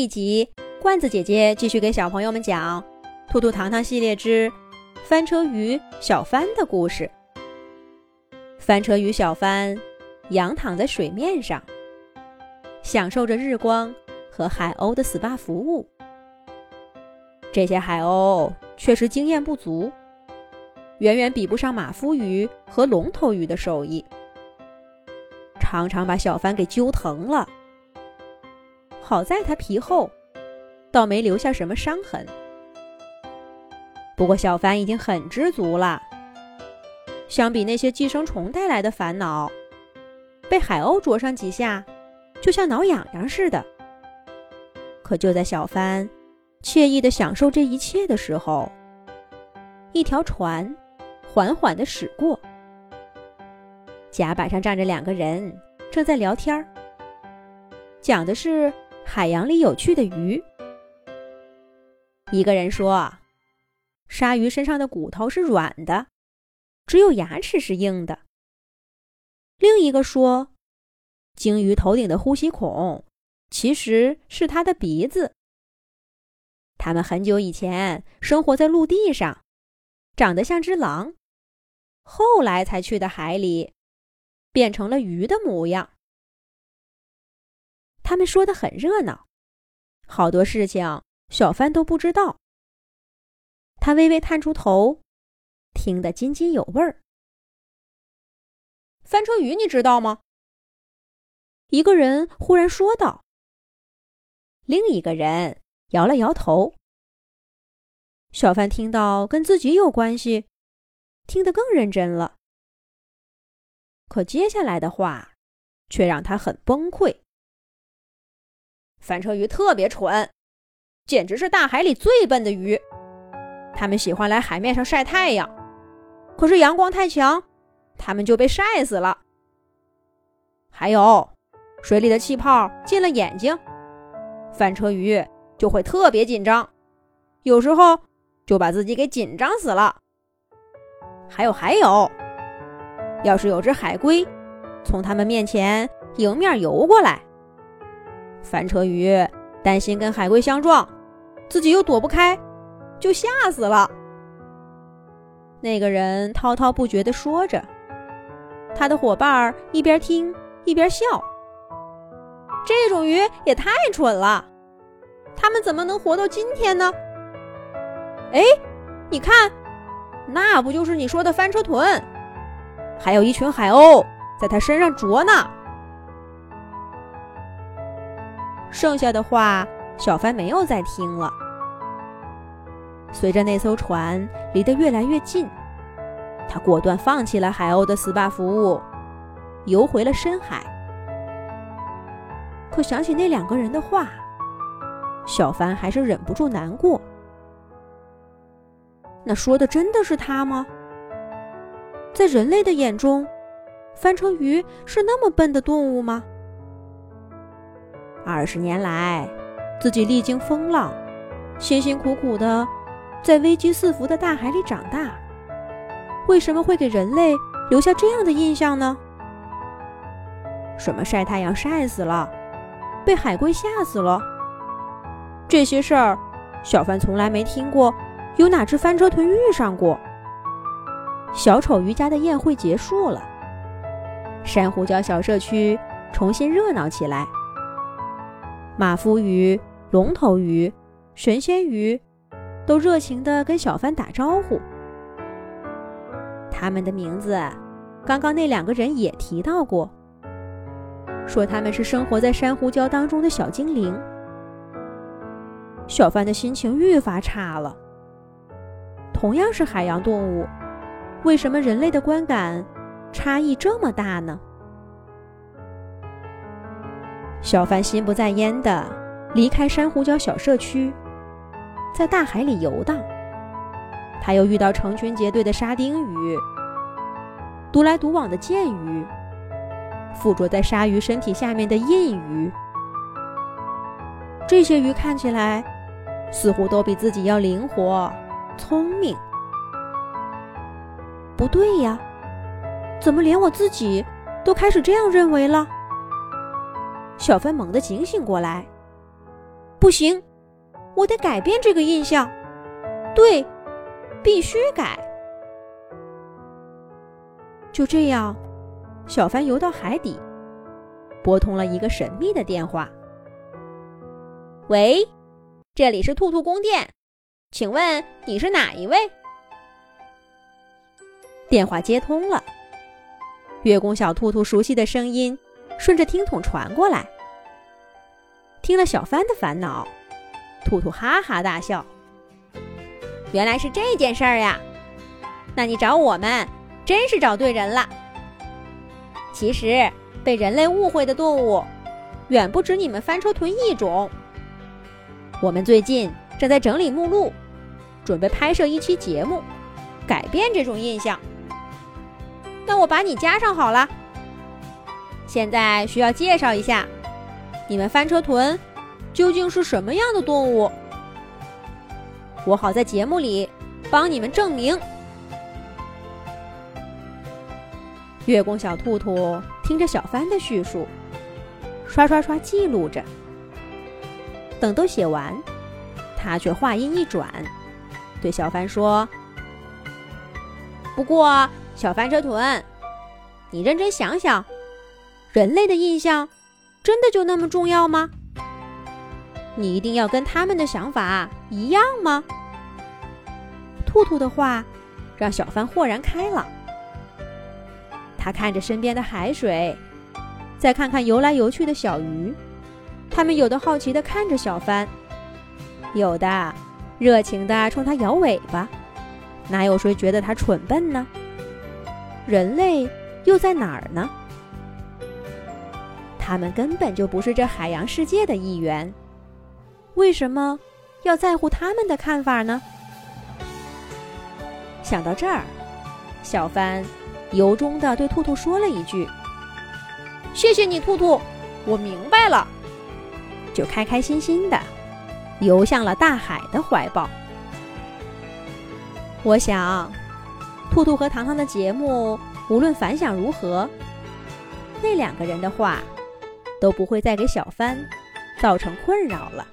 一集，罐子姐姐继续给小朋友们讲《兔兔糖糖系列之翻车鱼小帆》的故事。翻车鱼小帆仰躺在水面上，享受着日光和海鸥的 SPA 服务。这些海鸥确实经验不足，远远比不上马夫鱼和龙头鱼的手艺，常常把小帆给揪疼了。好在它皮厚，倒没留下什么伤痕。不过小帆已经很知足了。相比那些寄生虫带来的烦恼，被海鸥啄上几下，就像挠痒痒似的。可就在小帆惬意的享受这一切的时候，一条船缓缓的驶过，甲板上站着两个人，正在聊天儿，讲的是。海洋里有趣的鱼。一个人说：“鲨鱼身上的骨头是软的，只有牙齿是硬的。”另一个说：“鲸鱼头顶的呼吸孔其实是它的鼻子。”它们很久以前生活在陆地上，长得像只狼，后来才去的海里，变成了鱼的模样。他们说的很热闹，好多事情小帆都不知道。他微微探出头，听得津津有味儿。翻车鱼你知道吗？一个人忽然说道。另一个人摇了摇头。小帆听到跟自己有关系，听得更认真了。可接下来的话，却让他很崩溃。翻车鱼特别蠢，简直是大海里最笨的鱼。它们喜欢来海面上晒太阳，可是阳光太强，它们就被晒死了。还有，水里的气泡进了眼睛，翻车鱼就会特别紧张，有时候就把自己给紧张死了。还有还有，要是有只海龟从它们面前迎面游过来。翻车鱼担心跟海龟相撞，自己又躲不开，就吓死了。那个人滔滔不绝地说着，他的伙伴一边听一边笑。这种鱼也太蠢了，他们怎么能活到今天呢？哎，你看，那不就是你说的翻车豚？还有一群海鸥在它身上啄呢。剩下的话，小帆没有再听了。随着那艘船离得越来越近，他果断放弃了海鸥的 SPA 服务，游回了深海。可想起那两个人的话，小帆还是忍不住难过。那说的真的是他吗？在人类的眼中，翻车鱼是那么笨的动物吗？二十年来，自己历经风浪，辛辛苦苦的在危机四伏的大海里长大，为什么会给人类留下这样的印象呢？什么晒太阳晒死了，被海龟吓死了？这些事儿，小帆从来没听过，有哪只翻车豚遇上过。小丑鱼家的宴会结束了，珊瑚礁小社区重新热闹起来。马夫鱼、龙头鱼、神仙鱼，都热情地跟小帆打招呼。他们的名字，刚刚那两个人也提到过，说他们是生活在珊瑚礁当中的小精灵。小帆的心情愈发差了。同样是海洋动物，为什么人类的观感差异这么大呢？小帆心不在焉地离开珊瑚礁小社区，在大海里游荡。他又遇到成群结队的沙丁鱼、独来独往的剑鱼、附着在鲨鱼身体下面的印鱼。这些鱼看起来似乎都比自己要灵活、聪明。不对呀，怎么连我自己都开始这样认为了？小帆猛地警醒过来，不行，我得改变这个印象。对，必须改。就这样，小帆游到海底，拨通了一个神秘的电话。喂，这里是兔兔宫殿，请问你是哪一位？电话接通了，月宫小兔兔熟悉的声音顺着听筒传过来。听了小帆的烦恼，兔兔哈哈大笑。原来是这件事儿呀，那你找我们。真是找对人了。其实被人类误会的动物，远不止你们翻车豚一种。我们最近正在整理目录，准备拍摄一期节目，改变这种印象。那我把你加上好了。现在需要介绍一下，你们翻车豚究竟是什么样的动物？我好在节目里帮你们证明。月宫小兔兔听着小帆的叙述，刷刷刷记录着。等都写完，他却话音一转，对小帆说：“不过，小翻车豚，你认真想想，人类的印象真的就那么重要吗？你一定要跟他们的想法一样吗？”兔兔的话让小帆豁然开朗。他看着身边的海水，再看看游来游去的小鱼，他们有的好奇地看着小帆，有的热情地冲他摇尾巴。哪有谁觉得他蠢笨呢？人类又在哪儿呢？他们根本就不是这海洋世界的一员，为什么要在乎他们的看法呢？想到这儿，小帆。由衷的对兔兔说了一句：“谢谢你，兔兔，我明白了。”就开开心心的游向了大海的怀抱。我想，兔兔和糖糖的节目无论反响如何，那两个人的话都不会再给小帆造成困扰了。